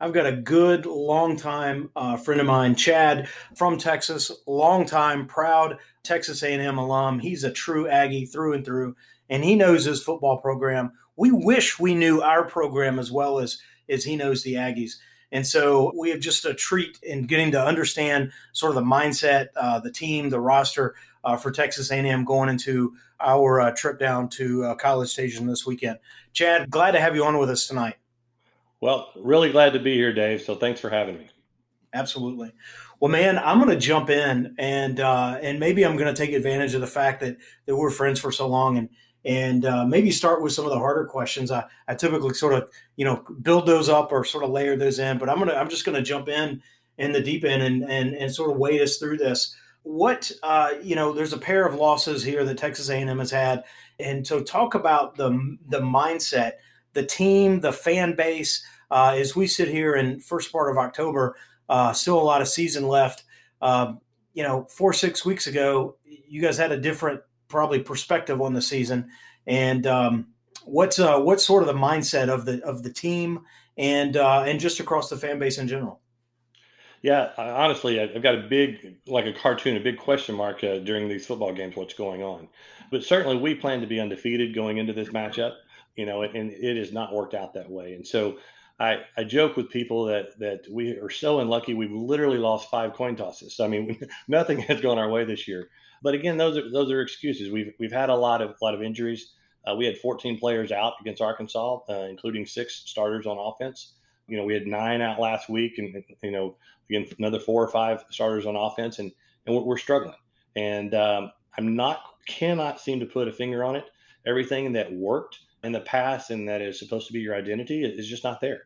I've got a good, longtime uh, friend of mine, Chad from Texas, longtime proud Texas A&M alum. He's a true Aggie through and through, and he knows his football program. We wish we knew our program as well as as he knows the Aggies. And so we have just a treat in getting to understand sort of the mindset, uh, the team, the roster uh, for Texas A&M going into our uh, trip down to uh, College Station this weekend. Chad, glad to have you on with us tonight. Well, really glad to be here, Dave. So thanks for having me. Absolutely. Well, man, I'm going to jump in and uh, and maybe I'm going to take advantage of the fact that that we're friends for so long and and uh, maybe start with some of the harder questions. I, I typically sort of you know build those up or sort of layer those in, but I'm gonna I'm just going to jump in in the deep end and and and sort of wade us through this. What uh, you know, there's a pair of losses here that Texas A&M has had, and so talk about the the mindset, the team, the fan base. Uh, as we sit here in first part of October, uh, still a lot of season left. Um, you know, four six weeks ago, you guys had a different probably perspective on the season. And um, what's uh, what's sort of the mindset of the of the team and uh, and just across the fan base in general? Yeah, honestly, I've got a big, like a cartoon, a big question mark uh, during these football games. What's going on? But certainly, we plan to be undefeated going into this matchup. You know, and it has not worked out that way. And so, I, I joke with people that that we are so unlucky. We've literally lost five coin tosses. I mean, nothing has gone our way this year. But again, those are those are excuses. We've we've had a lot of lot of injuries. Uh, we had 14 players out against Arkansas, uh, including six starters on offense. You know, we had nine out last week, and you know, again another four or five starters on offense, and and we're, we're struggling. And um, I'm not cannot seem to put a finger on it. Everything that worked in the past and that is supposed to be your identity is just not there.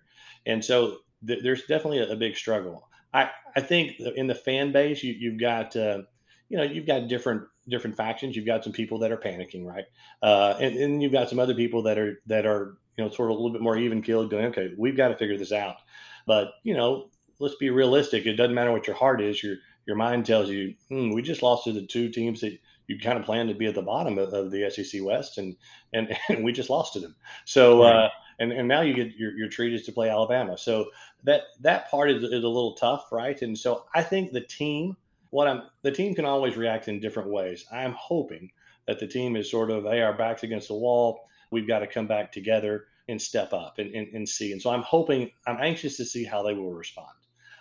And so th- there's definitely a, a, big struggle. I, I think in the fan base, you, you've got, uh, you know, you've got different different factions. You've got some people that are panicking, right? Uh, and, and you've got some other people that are that are you know sort of a little bit more even keeled, going, okay, we've got to figure this out. But you know, let's be realistic. It doesn't matter what your heart is. Your your mind tells you, hmm, we just lost to the two teams that you kind of plan to be at the bottom of, of the SEC West, and, and and we just lost to them. So uh, and and now you get your your treat is to play Alabama. So that that part is, is a little tough, right? And so I think the team, what I'm the team can always react in different ways. I'm hoping that the team is sort of, hey, our backs against the wall. We've got to come back together and step up and, and, and see. And so I'm hoping, I'm anxious to see how they will respond.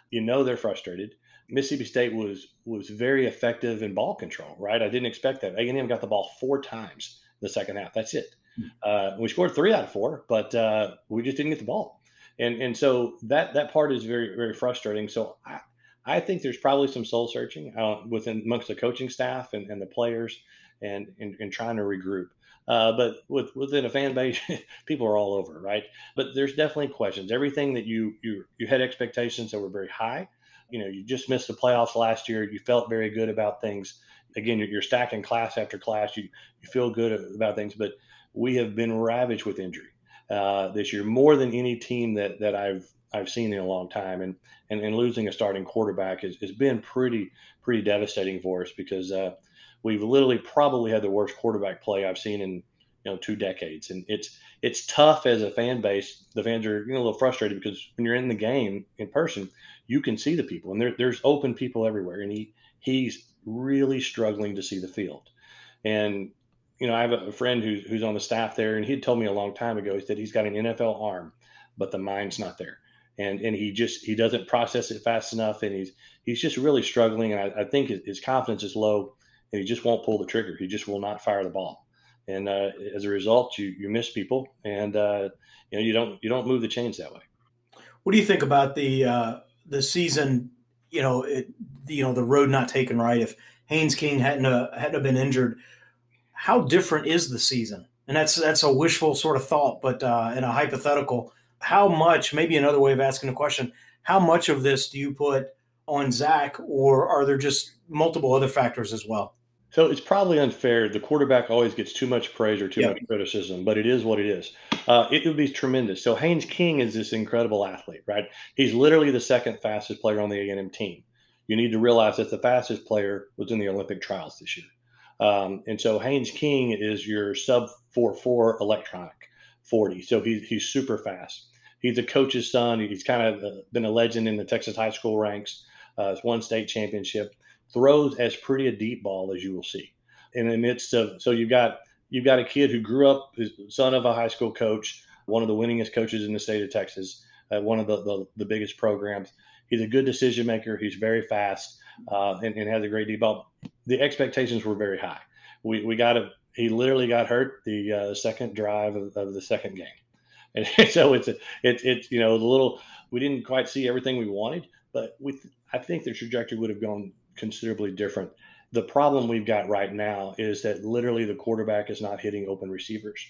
You know, they're frustrated Mississippi State was was very effective in ball control. Right, I didn't expect that. A and M got the ball four times the second half. That's it. Uh, we scored three out of four, but uh, we just didn't get the ball, and and so that that part is very very frustrating. So I, I think there's probably some soul searching uh, within amongst the coaching staff and, and the players, and, and and trying to regroup. Uh, but with, within a fan base, people are all over, right? But there's definitely questions. Everything that you you you had expectations that were very high you know, you just missed the playoffs last year. You felt very good about things. Again, you're, stacking class after class. You you feel good about things, but we have been ravaged with injury uh, this year, more than any team that that I've I've seen in a long time. And and, and losing a starting quarterback has, has been pretty pretty devastating for us because uh, we've literally probably had the worst quarterback play I've seen in you know two decades. And it's it's tough as a fan base. The fans are you know a little frustrated because when you're in the game in person, you can see the people, and there, there's open people everywhere. And he he's really struggling to see the field. And you know, I have a friend who's who's on the staff there, and he had told me a long time ago. He said he's got an NFL arm, but the mind's not there, and and he just he doesn't process it fast enough, and he's he's just really struggling. And I, I think his, his confidence is low, and he just won't pull the trigger. He just will not fire the ball, and uh, as a result, you you miss people, and uh, you know you don't you don't move the chains that way. What do you think about the uh, the season, you know, it, you know, the road not taken right. If Haynes King hadn't uh, hadn't been injured, how different is the season? And that's that's a wishful sort of thought, but uh, in a hypothetical, how much? Maybe another way of asking the question: how much of this do you put on Zach, or are there just multiple other factors as well? So it's probably unfair. The quarterback always gets too much praise or too yep. much criticism, but it is what it is. Uh, it would be tremendous. So Haynes King is this incredible athlete, right? He's literally the second fastest player on the A&M team. You need to realize that the fastest player was in the Olympic trials this year. Um, and so Haynes King is your sub 4-4 electronic 40. So he's, he's super fast. He's a coach's son. He's kind of uh, been a legend in the Texas high school ranks. Uh, has won state championship throws as pretty a deep ball as you will see. In the midst of so you've got you've got a kid who grew up son of a high school coach, one of the winningest coaches in the state of Texas, uh, one of the, the, the biggest programs. He's a good decision maker. He's very fast uh, and, and, has a great deep ball. The expectations were very high. We we got a he literally got hurt the uh, second drive of, of, the second game, and so it's a, it's you know the little we didn't quite see everything we wanted, but with I think the trajectory would have gone considerably different. The problem we've got right now is that literally the quarterback is not hitting open receivers.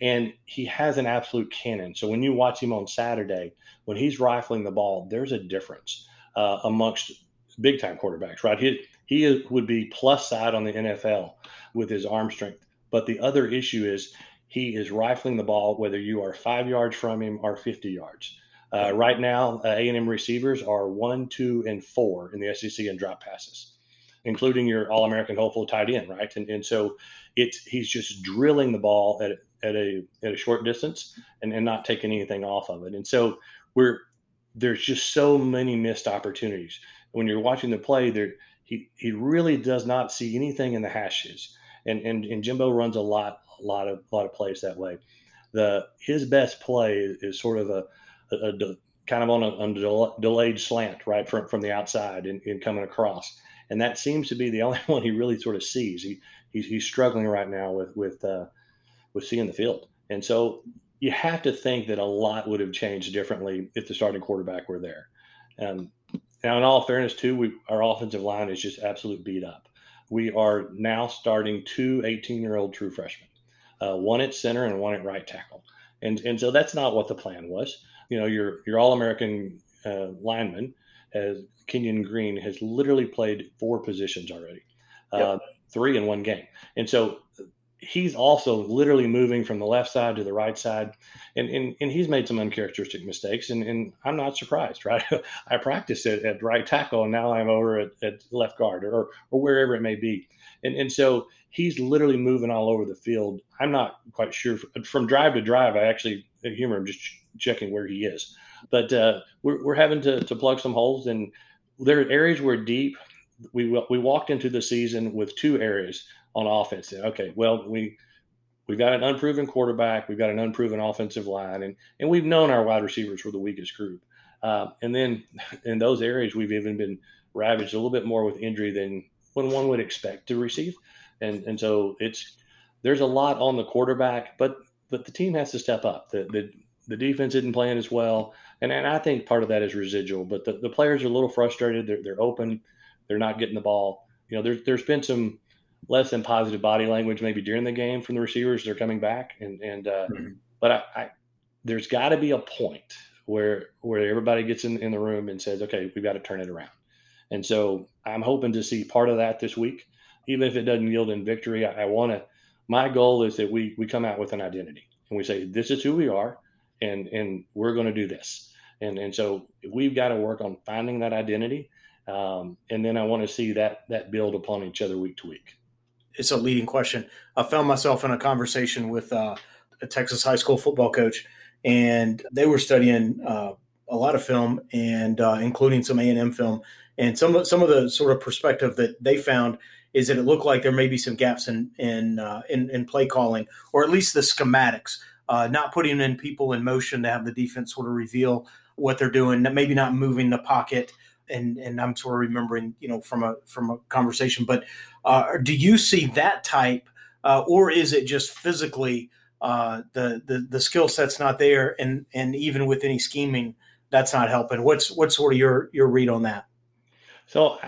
And he has an absolute cannon. So when you watch him on Saturday, when he's rifling the ball, there's a difference uh, amongst big time quarterbacks, right? He, he would be plus side on the NFL with his arm strength. But the other issue is he is rifling the ball whether you are five yards from him or 50 yards. Uh, right now, uh, A&M receivers are one, two, and four in the SEC in drop passes, including your All-American hopeful tight end, right? And, and so it's he's just drilling the ball at, at a at a short distance and, and not taking anything off of it. And so we're there's just so many missed opportunities. When you're watching the play, there he he really does not see anything in the hashes. And and, and Jimbo runs a lot a lot of a lot of plays that way. The his best play is sort of a a, a kind of on a, on a, delayed slant, right from from the outside and, and, coming across. And that seems to be the only one he really sort of sees. He he's, he's struggling right now with with uh, with seeing the field. And so you have to think that a lot would have changed differently if the starting quarterback were there. Um, now, in all fairness, too, we, our offensive line is just absolute beat up. We are now starting two 18 year old true freshmen, uh, one at center and one at right tackle. And, and so that's not what the plan was you know, your your All American uh, lineman has Kenyon Green has literally played four positions already, uh, three in one game, and so he's also literally moving from the left side to the right side, and and, and he's made some uncharacteristic mistakes, and, and I'm not surprised, right? I practiced it at right tackle, and now I'm over at, at left guard or or wherever it may be, and and so he's literally moving all over the field. I'm not quite sure from drive to drive. I actually humor him just checking where he is. But uh, we're, we're having to, to plug some holes, and there are areas where deep. We we walked into the season with two areas on offense. Okay, well we we've got an unproven quarterback, we've got an unproven offensive line, and and we've known our wide receivers were the weakest group. Uh, and then in those areas, we've even been ravaged a little bit more with injury than when one would expect to receive. And and so it's there's a lot on the quarterback, but but the team has to step up. The the the defense isn't playing as well, and and I think part of that is residual. But the, the players are a little frustrated. They're they're open. They're not getting the ball. You know, there's there's been some less than positive body language maybe during the game from the receivers. They're coming back, and and uh, mm-hmm. but I, I there's got to be a point where where everybody gets in, in the room and says, okay, we've got to turn it around. And so I'm hoping to see part of that this week, even if it doesn't yield in victory. I, I want to. My goal is that we we come out with an identity and we say this is who we are and and we're going to do this. And and so we've got to work on finding that identity um, and then i want to see that that build upon each other week to week. It's a leading question. I found myself in a conversation with uh, a texas high school football coach and they were studying uh, a lot of film and uh, including some a&m film. And some some of the sort of perspective that they found is that it looked like there may be some gaps in in uh, in, in play calling or at least the schematics uh, not putting in people in motion to have the defense sort of reveal what they're doing, maybe not moving the pocket. And and I'm sort of remembering, you know, from a from a conversation. But uh, do you see that type, uh, or is it just physically uh, the the the skill set's not there, and and even with any scheming, that's not helping? What's what's sort of your your read on that? So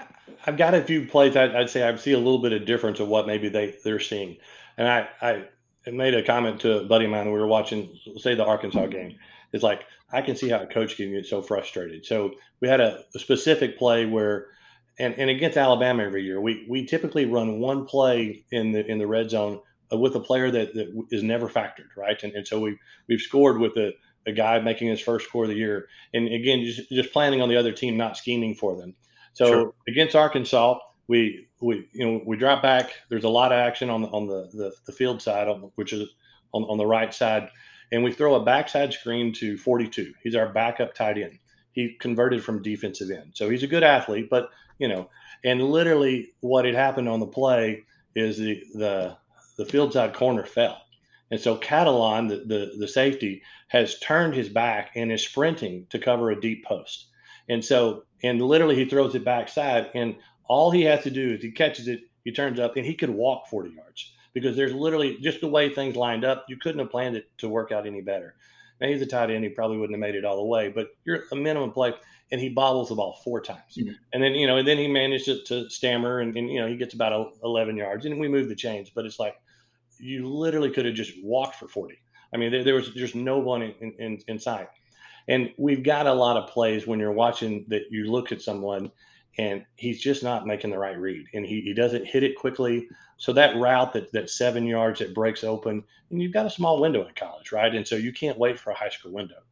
I've got a few plays. I'd, I'd say I see a little bit of difference of what maybe they they're seeing, and I I made a comment to a buddy of mine. We were watching, say, the Arkansas game, It's like I can see how a coach can get so frustrated. So we had a, a specific play where, and, and against Alabama every year, we we typically run one play in the in the red zone uh, with a player that, that is never factored, right? And, and so we we've scored with a, a guy making his first score of the year, and again just just planning on the other team not scheming for them. So sure. against Arkansas, we we you know we drop back. There's a lot of action on the on the the, the field side, which is on, on the right side, and we throw a backside screen to 42. He's our backup tight end. He converted from defensive end, so he's a good athlete. But you know, and literally what had happened on the play is the the the field side corner fell. And so Catalon, the, the, the safety, has turned his back and is sprinting to cover a deep post. And so, and literally he throws it backside, and all he has to do is he catches it, he turns up, and he could walk 40 yards because there's literally just the way things lined up. You couldn't have planned it to work out any better. Now he's a tight end; he probably wouldn't have made it all the way, but you're a minimum play, and he bobbles the ball four times, mm-hmm. and then you know, and then he managed to, to stammer, and, and, you know, he gets about 11 yards, and we move the chains, but it's like you literally could have just walked for 40. I mean, there, there was just no one in, in, in sight. And we've got a lot of plays when you're watching that you look at someone and he's just not making the right read and he, he doesn't hit it quickly. So that route that, that seven yards that breaks open, and you've got a small window in college, right? And so you can't wait for a high school window.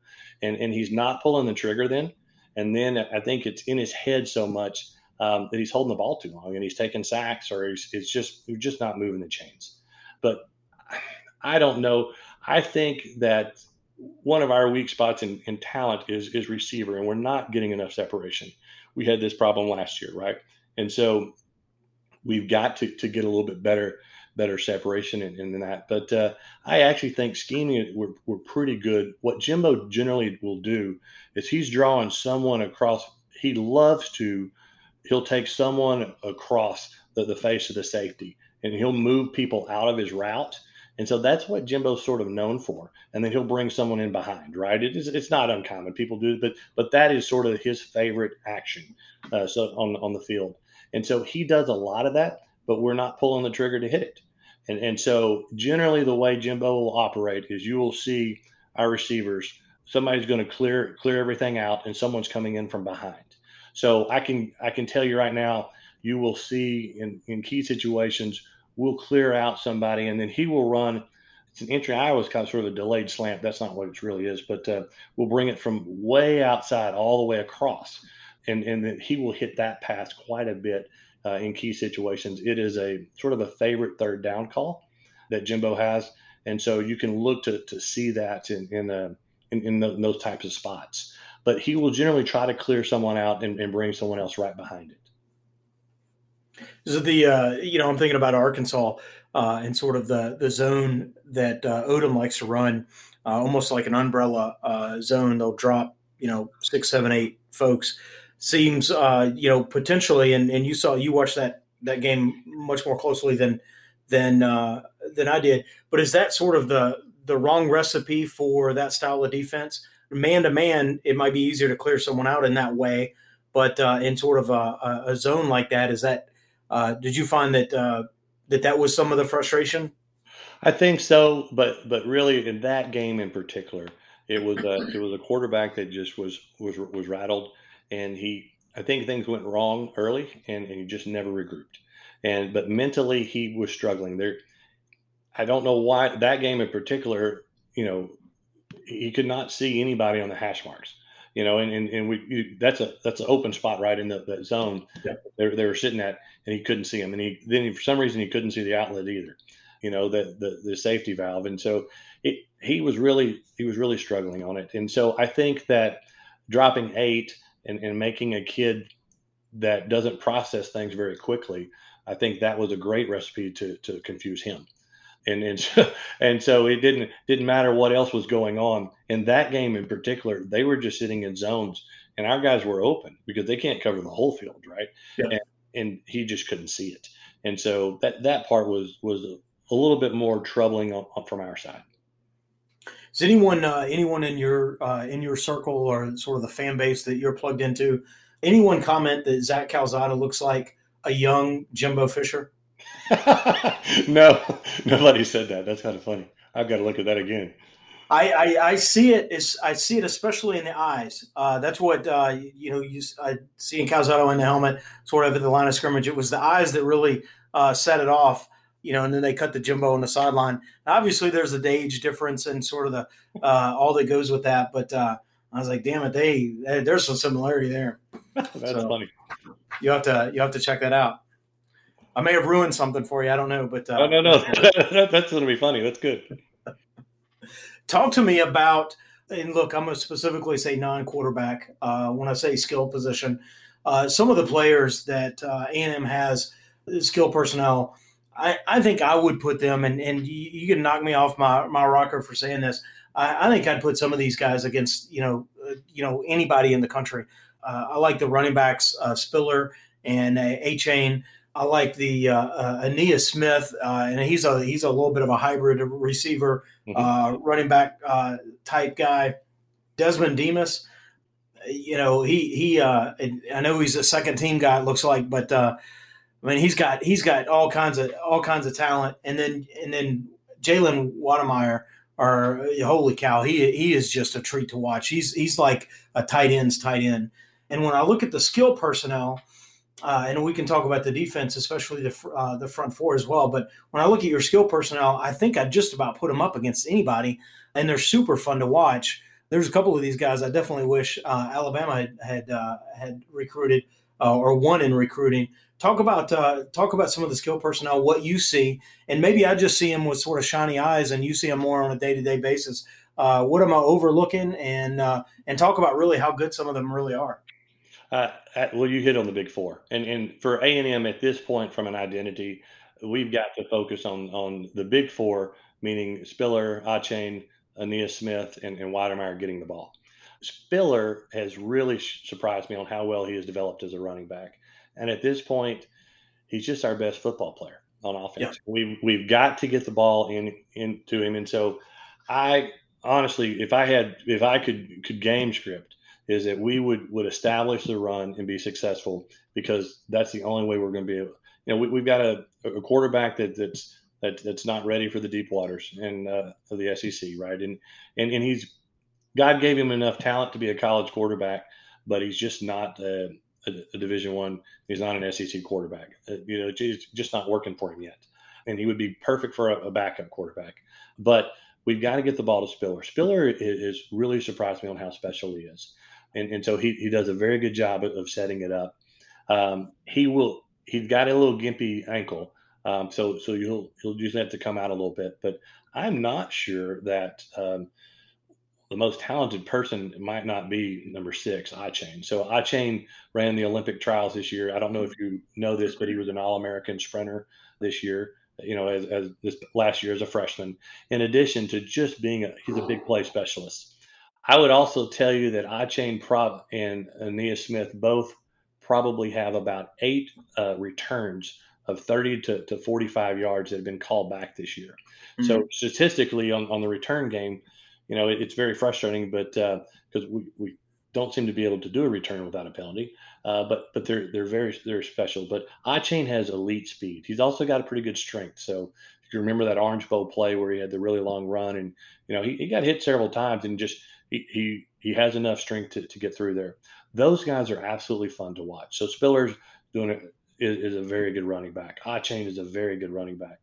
And, and he's not pulling the trigger then. And then I think it's in his head so much um, that he's holding the ball too long and he's taking sacks or he's, it's just, he's just not moving the chains. But I don't know. I think that one of our weak spots in, in talent is is receiver, and we're not getting enough separation. We had this problem last year, right? And so we've got to, to get a little bit better better separation in, in that. But uh, I actually think scheming we're, we're pretty good. What Jimbo generally will do is he's drawing someone across. He loves to. He'll take someone across the, the face of the safety, and he'll move people out of his route and so that's what Jimbo's sort of known for. And then he'll bring someone in behind, right? It is, it's not uncommon. People do, it, but but that is sort of his favorite action uh, so on on the field. And so he does a lot of that, but we're not pulling the trigger to hit it. And and so generally the way Jimbo will operate is you will see our receivers. Somebody's going to clear clear everything out, and someone's coming in from behind. So I can I can tell you right now, you will see in in key situations we'll clear out somebody, and then he will run. It's an entry. I always call it sort of a delayed slant. That's not what it really is, but uh, we'll bring it from way outside all the way across, and and then he will hit that pass quite a bit uh, in key situations. It is a sort of a favorite third down call that Jimbo has, and so you can look to to see that in in, uh, in, in, the, in those types of spots. But he will generally try to clear someone out and, and bring someone else right behind it. So the uh, you know I'm thinking about Arkansas uh, and sort of the the zone that uh, Odom likes to run, uh, almost like an umbrella uh, zone. They'll drop you know six, seven, eight folks. Seems uh, you know potentially, and, and you saw you watched that that game much more closely than than than I did. But is that sort of the the wrong recipe for that style of defense? Man to man, it might be easier to clear someone out in that way, but in sort of a, a zone like that, is that uh, did you find that uh, that that was some of the frustration? I think so, but but really in that game in particular, it was a it was a quarterback that just was was was rattled, and he I think things went wrong early, and, and he just never regrouped, and but mentally he was struggling there. I don't know why that game in particular, you know, he could not see anybody on the hash marks you know, and, and, and we you, that's a that's an open spot right in the, the zone yeah. they, they were sitting at, and he couldn't see him, and he then he, for some reason he couldn't see the outlet either, you know, the the, the safety valve, and so it, he was really he was really struggling on it, and so I think that dropping eight and, and making a kid that doesn't process things very quickly, I think that was a great recipe to to confuse him and and so, and so it didn't didn't matter what else was going on in that game in particular. They were just sitting in zones, and our guys were open because they can't cover the whole field, right? Yeah. And, and he just couldn't see it, and so that that part was was a, a little bit more troubling on, on, from our side. Is anyone uh, anyone in your uh, in your circle or sort of the fan base that you're plugged into? Anyone comment that Zach Calzada looks like a young Jimbo Fisher? no, nobody said that. That's kind of funny. I've got to look at that again. I, I, I see it is I see it especially in the eyes. Uh, that's what uh, you know. You I see in Calzada in the helmet, sort of at the line of scrimmage. It was the eyes that really uh, set it off. You know, and then they cut the Jimbo on the sideline. Obviously, there's the age difference and sort of the uh, all that goes with that. But uh, I was like, damn it, they, they there's some similarity there. That's so funny. You have to you have to check that out. I may have ruined something for you. I don't know, but uh, no, no, no. That's going to be funny. That's good. Talk to me about, and look, I'm going to specifically say non-quarterback uh, when I say skill position. Uh, some of the players that uh, A&M has skill personnel, I, I, think I would put them, and, and you, you, can knock me off my, my rocker for saying this. I, I, think I'd put some of these guys against, you know, uh, you know anybody in the country. Uh, I like the running backs, uh, Spiller and Achane. I like the uh, uh, Ainias Smith, uh, and he's a he's a little bit of a hybrid receiver, mm-hmm. uh, running back uh, type guy. Demond Demas, you know, he he. Uh, I know he's a second team guy. It looks like, but I mean, he's got he's got all kinds of all kinds of talent. And then and then Jalen Wydermyer, or holy cow, he he is just a treat to watch. He's he's like a tight end's tight end. And when I look at the skill personnel uh, and we can talk about the defense, especially the uh, the front four as well. But when I look at your skill personnel, I think I'd just about put them up against anybody, and they're super fun to watch. There's a couple of these guys I definitely wish uh, Alabama had had, uh, had recruited uh, or won in recruiting. Talk about uh, talk about some of the skill personnel, what you see, and maybe I just see them with sort of shiny eyes, and you see them more on a day to day basis. what am I overlooking, and and talk about really how good some of them really are. Uh, well, you hit on the big four, and and for A and M at this point, from an identity, we've got to focus on on the big four, meaning Spiller, Achane, Ainias Smith, and, and Wydermyer getting the ball. Spiller has really surprised me on how well he has developed as a running back, and at this point, he's just our best football player on offense. Yeah. We've we've got to get the ball in into him, and so I honestly, if I had if I could could game script is that we would would establish the run and be successful because that's the only way we're going to be able. You know, we, have got a, a quarterback that that's that, that's not ready for the deep waters and uh, the SEC, right? And and and he's God gave him enough talent to be a college quarterback, but he's just not a, a, a Division One. He's not an SEC quarterback. Uh, you know, it's just not working for him yet. And he would be perfect for a, a backup quarterback, but we've got to get the ball to Spiller. Spiller is, really surprised me on how special he is and, and so he, he does a very good job of, setting it up. Um, he will he's got a little gimpy ankle, um, so so you'll he'll just have to come out a little bit. But I'm not sure that um, the most talented person might not be number six, Achane. So Achane ran the Olympic trials this year. I don't know if you know this, but he was an All American sprinter this year. You know, as, as this last year as a freshman. In addition to just being a, he's a big play specialist. I would also tell you that Achane Prop and Ainias Smith both probably have about eight uh, returns of 30 to, to 45 yards that have been called back this year. Mm-hmm. So statistically on, on the return game, you know, it, it's very frustrating, but because uh, we, we don't seem to be able to do a return without a penalty. Uh, but but they're they're very they're special. But Achane has elite speed. He's also got a pretty good strength. So if you remember that Orange Bowl play where he had the really long run and you know he, he got hit several times and just he, he, has enough strength to, to get through there. Those guys are absolutely fun to watch. So Spiller's doing it is, is a very good running back. Achane is a very good running back.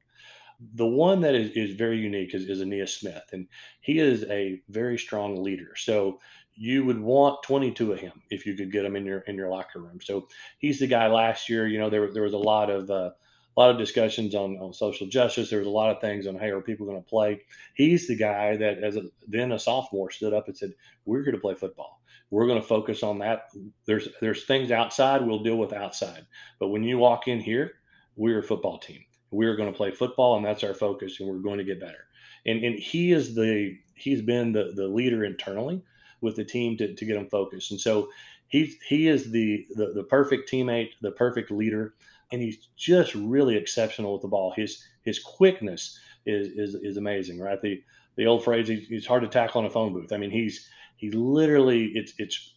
The one that is, is very unique is, is Ainias Smith, and he is a very strong leader. So you would want 22 of him if you could get him in your in your locker room. So he's the guy last year. You know there there was a lot of uh, a lot of discussions on, on social justice. There was a lot of things on, hey, are people going to play? He's the guy that, as a, then a sophomore, stood up and said, we're here to play football. We're going to focus on that. There's there's things outside we'll deal with outside, but when you walk in here, we're a football team. We're going to play football, and that's our focus, and we're going to get better. And and he is the he's been the the leader internally with the team to, to get them focused. And so he he is the, the the perfect teammate, the perfect leader and he's just really exceptional with the ball. His his quickness is is, is amazing, right? The the old phrase he's, hard to tackle in a phone booth. I mean, he's he literally it's it's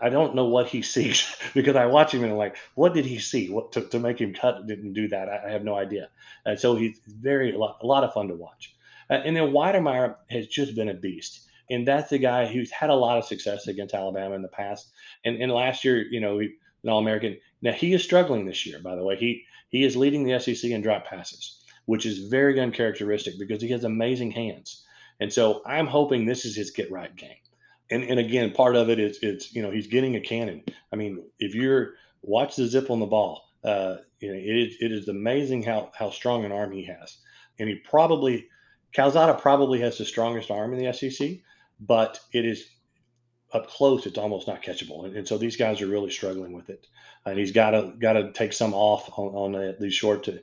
I don't know what he sees because I watch him and I'm like, what did he see? What to, to make him cut didn't do that? I, have no idea. And so he's very a lot, a lot of fun to watch. Uh, and then Wydermyer has just been a beast. And that's the guy who's had a lot of success against Alabama in the past. And, and last year, you know, an All American. Now he is struggling this year, by the way. He he is leading the SEC in drop passes, which is very uncharacteristic because he has amazing hands. And so I'm hoping this is his get right game. And and again, part of it is it's you know he's getting a cannon. I mean, if you're watch the zip on the ball, uh, you know it, it is amazing how how strong an arm he has. And he probably Calzada probably has the strongest arm in the SEC, but it is up close, it's almost not catchable. And, and, so these guys are really struggling with it. And he's got to got to take some off on, on these short to,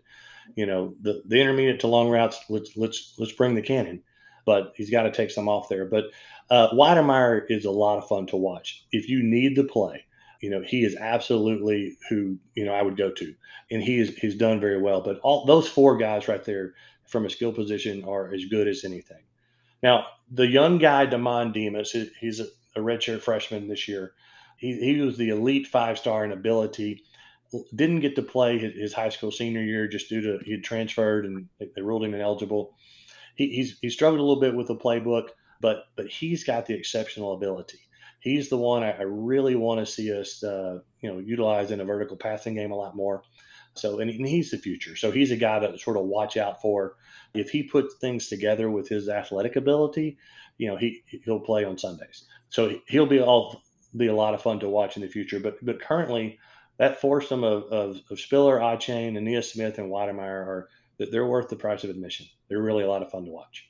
you know, the, the intermediate to long routes. Let's let's let's bring the cannon, but he's got to take some off there. But uh, Wydermyer is a lot of fun to watch. If you need the play, you know he is absolutely who you know I would go to, and he is he's done very well. But all those four guys right there from a skill position are as good as anything. Now the young guy Demond Demas, he's a a redshirt freshman this year. He, he was the elite five star in ability. Didn't get to play his, his, high school senior year just due to he had transferred and they ruled him ineligible. He, he's he struggled a little bit with the playbook, but but he's got the exceptional ability. He's the one I, I really want to see us uh, you know utilize in a vertical passing game a lot more. So and, and he's the future. So he's a guy to sort of watch out for. If he puts things together with his athletic ability, you know he he'll play on Sundays. So he'll be all be a lot of fun to watch in the future. But but currently, that foursome of, of, of Spiller, Achane, and Smith and Wydermyer are they're worth the price of admission. They're really a lot of fun to watch.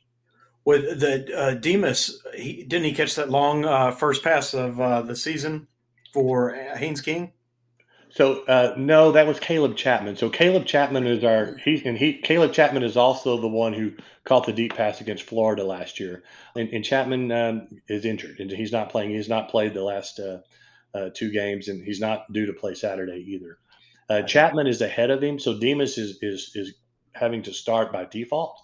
With the uh, Demas, he didn't he catch that long uh, first pass of uh, the season for Haynes King? So uh, no, that was Caleb Chapman. So Caleb Chapman is our he and he Caleb Chapman is also the one who caught the deep pass against Florida last year. And, and Chapman um, is injured and he's not playing. He's not played the last uh, uh, two games, and he's not due to play Saturday either. Uh, Chapman is ahead of him, so Demas is is is having to start by default.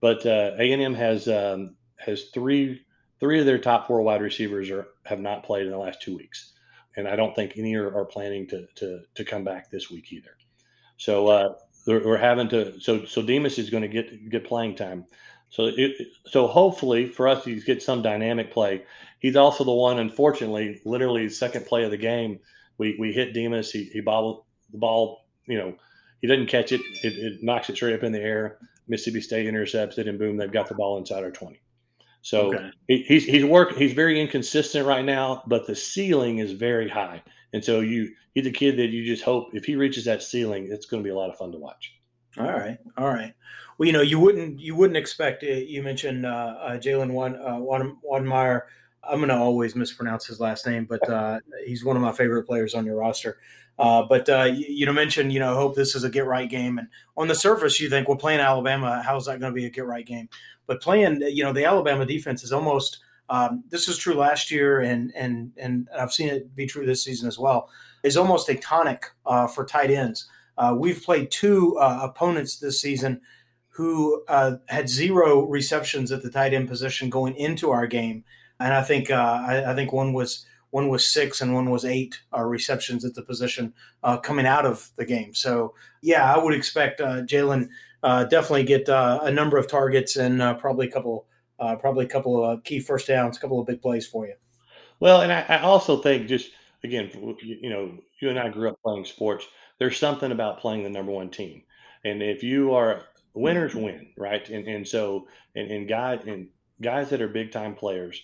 But uh, A and M has um, has three three of their top four wide receivers are have not played in the last two weeks and I don't think any are, are planning to, to to come back this week either. So uh, we're having to. So so Demas is going to get get playing time. So it, so hopefully for us to get some dynamic play. He's also the one, unfortunately, literally second play of the game. We we hit Demas. He he bobbled the ball. You know, he doesn't catch it. It, it knocks it straight up in the air. Mississippi State intercepts it, and boom, they've got the ball inside our twenty. So okay. he, he's he's work he's very inconsistent right now, but the ceiling is very high. And so you he's a kid that you just hope if he reaches that ceiling, it's going to be a lot of fun to watch. All right, all right. Well, you know, you wouldn't you wouldn't expect it. You mentioned uh, uh, Jalen Wan uh, Wan I'm going to always mispronounce his last name, but uh, he's one of my favorite players on your roster. Uh, but uh, you, you, mentioned, you know, I hope this is a get right game. And on the surface, you think, well, playing Alabama, how's that going to be a get right game? But playing, you know, the Alabama defense is almost. Um, this is true last year, and and and I've seen it be true this season as well. Is almost a tonic uh, for tight ends. Uh, we've played two uh, opponents this season who had zero receptions at the tight end position going into our game, and I think I, I think one was one was six and one was eight uh, receptions at the position uh, coming out of the game. So yeah, I would expect uh, Jalen uh, definitely get uh, a number of targets and uh, probably a couple, probably a couple of key first downs, a couple of big plays for you. Well, and I, I also think just again, you know, you and I grew up playing sports. There's something about playing the number one team, and if you are winners win, right? And and so and, and guys and guys that are big time players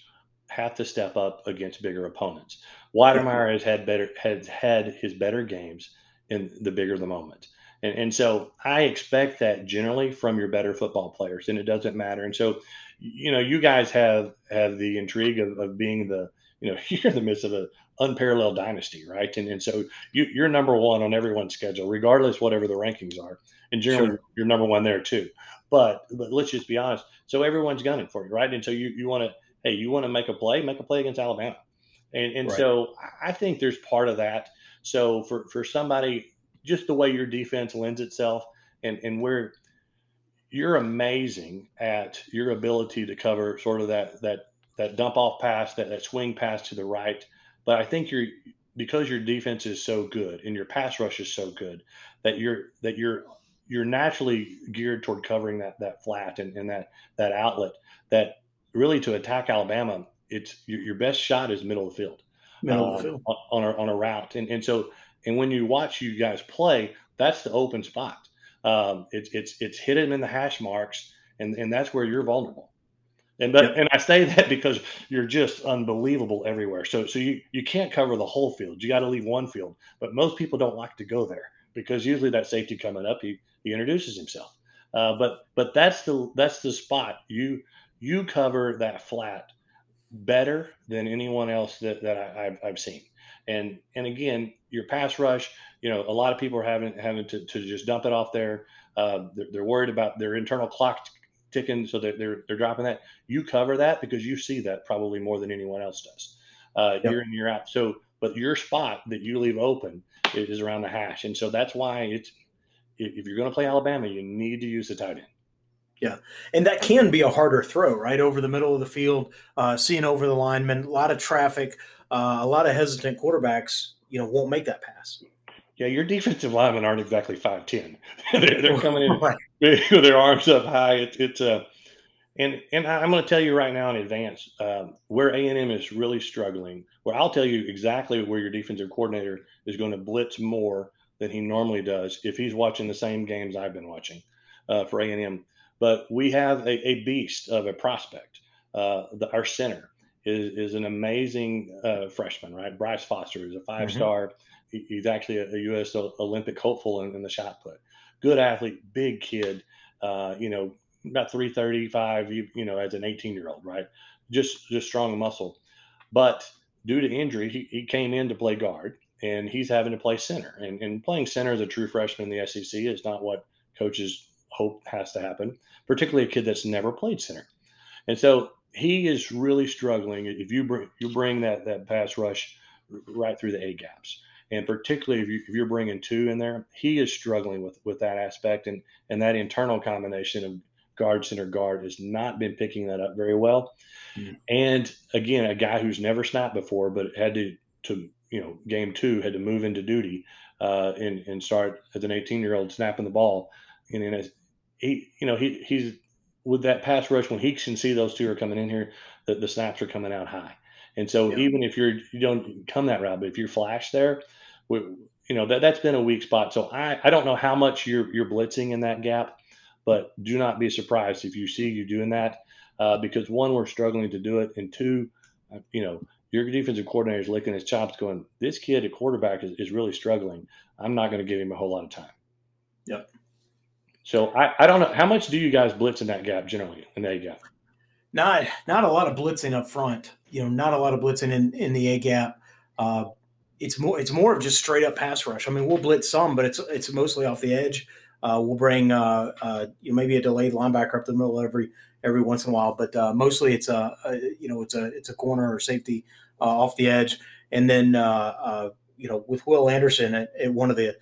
have to step up against bigger opponents. Wydermyer has had better has had his better games in the bigger the moment. And, and so I expect that generally from your better football players, and it doesn't matter. And so, you know, you guys have have the intrigue of, of being the, you know, you're in the midst of an unparalleled dynasty, right? And, and so you, you're number one on everyone's schedule, regardless whatever the rankings are. And generally, sure. you're number one there too. But but let's just be honest. So everyone's gunning for you, right? And so you you want to hey, you want to make a play, make a play against Alabama. And and right. so I think there's part of that. So for for somebody, just the way your defense lends itself, and and where you're amazing at your ability to cover sort of that that that dump off pass, that that swing pass to the right. But I think you're because your defense is so good and your pass rush is so good that you're that you're you're naturally geared toward covering that that flat and, and that that outlet. That really to attack Alabama, it's your, your best shot is middle of the field, middle um, of the um, field on, a on a route. And and so and when you watch you guys play, that's the open spot. Um, it's it's it's hit in the hash marks, and and that's where you're vulnerable. And but yep. and I say that because you're just unbelievable everywhere. So so you you can't cover the whole field. You got to leave one field. But most people don't like to go there because usually that safety coming up, he he introduces himself. Uh, but but that's the that's the spot you you cover that flat better than anyone else that, that I, have I've seen. And and again, your pass rush, you know, a lot of people are having having to, to just dump it off there. Uh, they're, they're, worried about their internal clock ticking, so they're, they're, they're dropping that. You cover that because you see that probably more than anyone else does. Uh, yep. You're in, you're out. So, but your spot that you leave open is around the hash, and so that's why it's if you're going to play Alabama, you need to use the tight end. Yeah, and that can be a harder throw, right over the middle of the field, uh, seeing over the lineman, a lot of traffic, uh, a lot of hesitant quarterbacks, you know, won't make that pass. Yeah, your defensive linemen aren't exactly five ten. they're, they're, coming in right. with their arms up high. It's it's uh, and and I'm going to tell you right now in advance um, where A and M is really struggling. Where I'll tell you exactly where your defensive coordinator is going to blitz more than he normally does if he's watching the same games I've been watching uh, for A and M. But we have a, a, beast of a prospect. Uh, the, our center is, is an amazing uh, freshman, right? Bryce Foster is a five star. Mm-hmm he's actually a, a U.S. Olympic hopeful in, in, the shot put. Good athlete, big kid. Uh, you know, about 335. You, you know, as an 18 year old, right? Just just strong muscle. But due to injury, he, he came in to play guard, and he's having to play center. And, and playing center as a true freshman in the SEC is not what coaches hope has to happen, particularly a kid that's never played center. And so he is really struggling. If you bring you bring that that pass rush right through the A gaps and particularly if, you, if you're bringing two in there, he is struggling with with that aspect, and and that internal combination of guard center guard has not been picking that up very well. Mm-hmm. And again, a guy who's never snapped before, but had to to you know game two had to move into duty uh, and and start as an 18 year old snapping the ball, and then as he you know he he's with that pass rush when he can see those two are coming in here, the, the snaps are coming out high. And so yeah. even if you're you don't come that route, but if you're flash there, we, you know that that's been a weak spot. So I I don't know how much you're you're blitzing in that gap, but do not be surprised if you see you doing that uh, because one we're struggling to do it, and two, uh, you know your defensive coordinator is licking his chops, going, "This kid at quarterback is, is really struggling. I'm not going to give him a whole lot of time." So I, I don't know how much do you guys blitz in that gap generally in that gap. Not not a lot of blitzing up front. You know, not a lot of blitzing in, in the A gap. Uh, it's more it's more of just straight up pass rush. I mean, we'll blitz some, but it's it's mostly off the edge. Uh, we'll bring uh, uh, you know, maybe a delayed linebacker up the middle every every once in a while, but uh, mostly it's a, a, you know it's a it's a corner or safety uh, off the edge, and then you know with Will Anderson at, at, one of the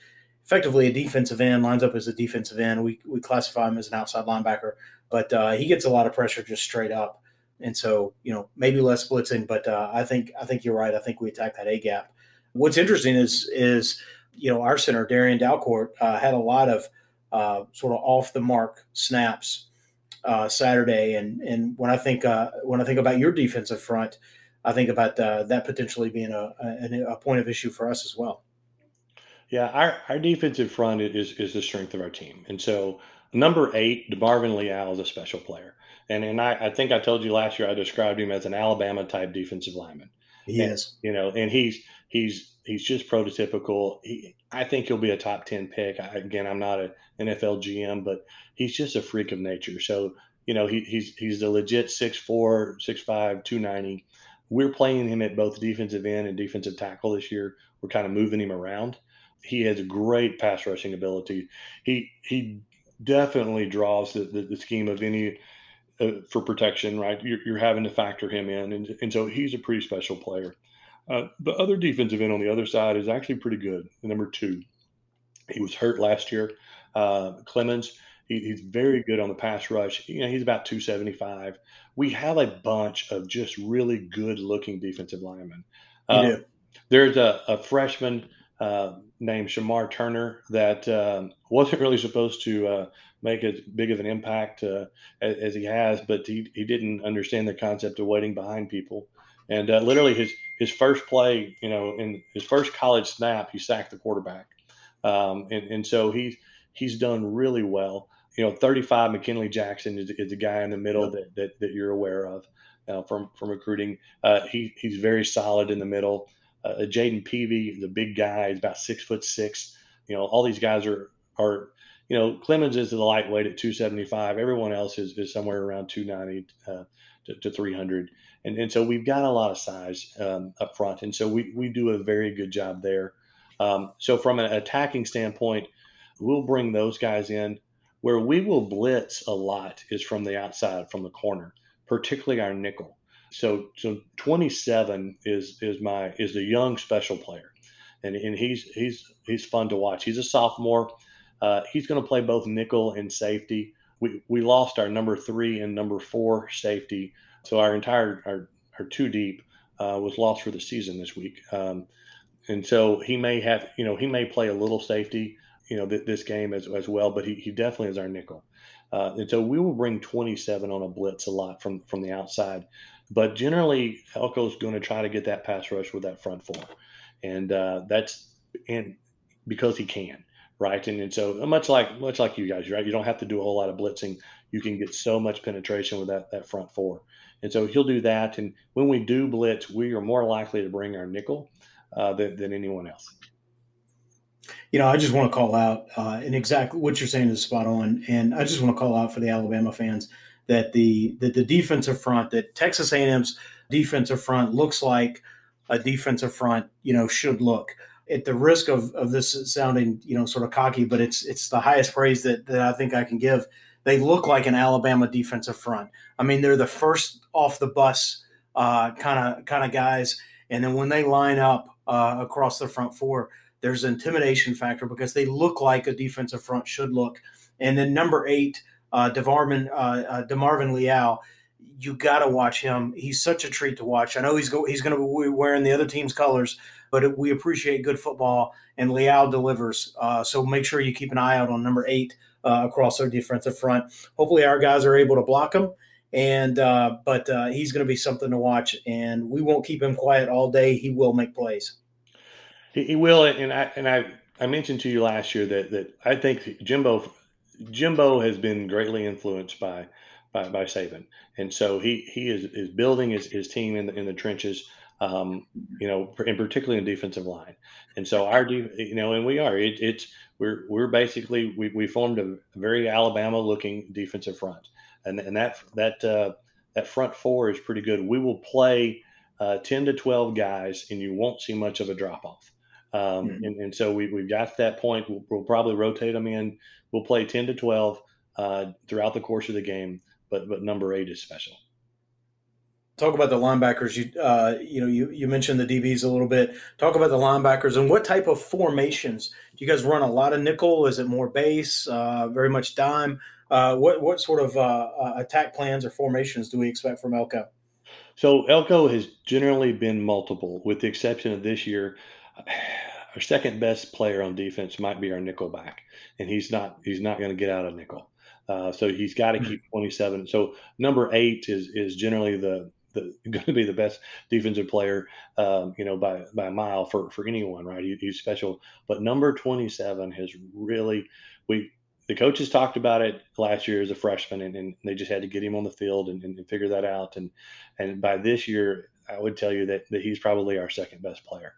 effectively a defensive end lines up as a defensive end. We we classify him as an outside linebacker, but he gets a lot of pressure just straight up, and so you know maybe less blitzing, but I think I think you're right. I think we attack that A gap what's interesting is is you know our center Darian Dalcourt uh, had a lot of uh, sort of off the mark snaps uh, Saturday, and and when I think uh, when I think about your defensive front, I think about uh, that potentially being a, a, a point of issue for us as well. Yeah, our, our defensive front is is the strength of our team, and so number eight, DeMarvin Leal is a special player, and and I, I think I told you last year I described him as an Alabama type defensive lineman. He and, is, you know, and he's he's he's just prototypical. He, I think he'll be a top ten pick. I, again, I'm not an NFL GM, but he's just a freak of nature. So you know, he, he's he's a legit 6'4", 6'5", 290. We're playing him at both defensive end and defensive tackle this year. We're kind of moving him around. He has great pass rushing ability. He he definitely draws the, the, the scheme of any uh, for protection, right? You're, you're, having to factor him in, and, and so he's a pretty special player. Uh, the other defensive end on the other side is actually pretty good. Number two, he was hurt last year. Uh, Clemons, he, he's very good on the pass rush. You know, he's about 275. We have a bunch of just really good looking defensive linemen. Uh, there's a, a freshman, uh, named Shemar Turner that um, wasn't really supposed to uh, make as big of an impact uh, as, as, he has, but he, he didn't understand the concept of waiting behind people. And uh, literally, his his first play, you know, in his first college snap, he sacked the quarterback, um, and and so he's he's done really well. You know, 35 McKinley Jackson is, is the guy in the middle that, that, that you're aware of uh, from from recruiting. Uh, he he's very solid in the middle. Uh, Jayden Peevy, the big guy, is about six foot six. You know, all these guys are are you know Clemons is the lightweight at 275. Everyone else is, is somewhere around 290 uh, to, to 300, and and so we've got a lot of size um, up front, and so we we do a very good job there. Um, so from an attacking standpoint, we'll bring those guys in. Where we will blitz a lot is from the outside, from the corner, particularly our nickel. So so 27 is is my is the young special player, and and he's he's he's fun to watch. He's a sophomore. Uh, he's going to play both nickel and safety. We we lost our number three and number four safety, so our entire our our two deep uh, was lost for the season this week. Um, and so he may have you know he may play a little safety you know th- this game as, as well, but he, he definitely is our nickel. Uh, and so we will bring 27 on a blitz a lot from from the outside. But generally, Elko's going to try to get that pass rush with that front four, and uh, that's and because he can, right? And, and so much like much like you guys, right? You don't have to do a whole lot of blitzing. You can get so much penetration with that that front four, and so he'll do that. And when we do blitz, we are more likely to bring our nickel uh, than, than anyone else. You know, I just want to call out, uh, and exactly what you're saying is spot on. And I just want to call out for the Alabama fans that the that the defensive front, that Texas A&M's defensive front looks like a defensive front, you know, should look. At the risk of, of this sounding, you know, sort of cocky, but it's it's the highest praise that, that I think I can give. They look like an Alabama defensive front. I mean, they're the first off the bus kind of kind of guys, and then when they line up uh, across the front four, there's an intimidation factor because they look like a defensive front should look. And then number eight, uh, DeMarvin, uh, uh, DeMarvin Leal, you got to watch him. He's such a treat to watch. I know he's go, he's going to be wearing the other team's colors, but we appreciate good football, and Leal delivers. Uh, so make sure you keep an eye out on number eight uh, across our defensive front. Hopefully, our guys are able to block him. And uh, but uh, he's going to be something to watch, and we won't keep him quiet all day. He will make plays. He, he will, and I and I I mentioned to you last year that that I think Jimbo Jimbo has been greatly influenced by by, by Saban, and so he he is is building his, his team in the in the trenches. Um, you know, and particularly in defensive line. And so our, you know, and we are, it, it's, we're, we're basically, we, we formed a very Alabama looking defensive front. And, and that, that, uh, that front four is pretty good. We will play uh, 10 to 12 guys and you won't see much of a drop off. Um, mm-hmm. and, and, so we, we've got to that point. We'll, we'll, probably rotate them in. We'll play 10 to 12 uh, throughout the course of the game, but but number eight is special. Talk about the linebackers. You uh, you know you, you mentioned the DBs a little bit. Talk about the linebackers and what type of formations do you guys run? A lot of nickel? Is it more base? Uh, very much dime? Uh, what what sort of uh, uh, attack plans or formations do we expect from Elko? So Elko has generally been multiple, with the exception of this year our second best player on defense might be our nickel back, and he's not he's not going to get out of nickel. Uh, so he's got to hmm. keep 27. So number eight is is generally the the, going to be the best defensive player, um, you know, by by a mile for for anyone, right? He, he's special. But number 27 has really we the coaches talked about it last year as a freshman, and, and they just had to get him on the field and, and, figure that out. And and by this year, I would tell you that, that he's probably our second best player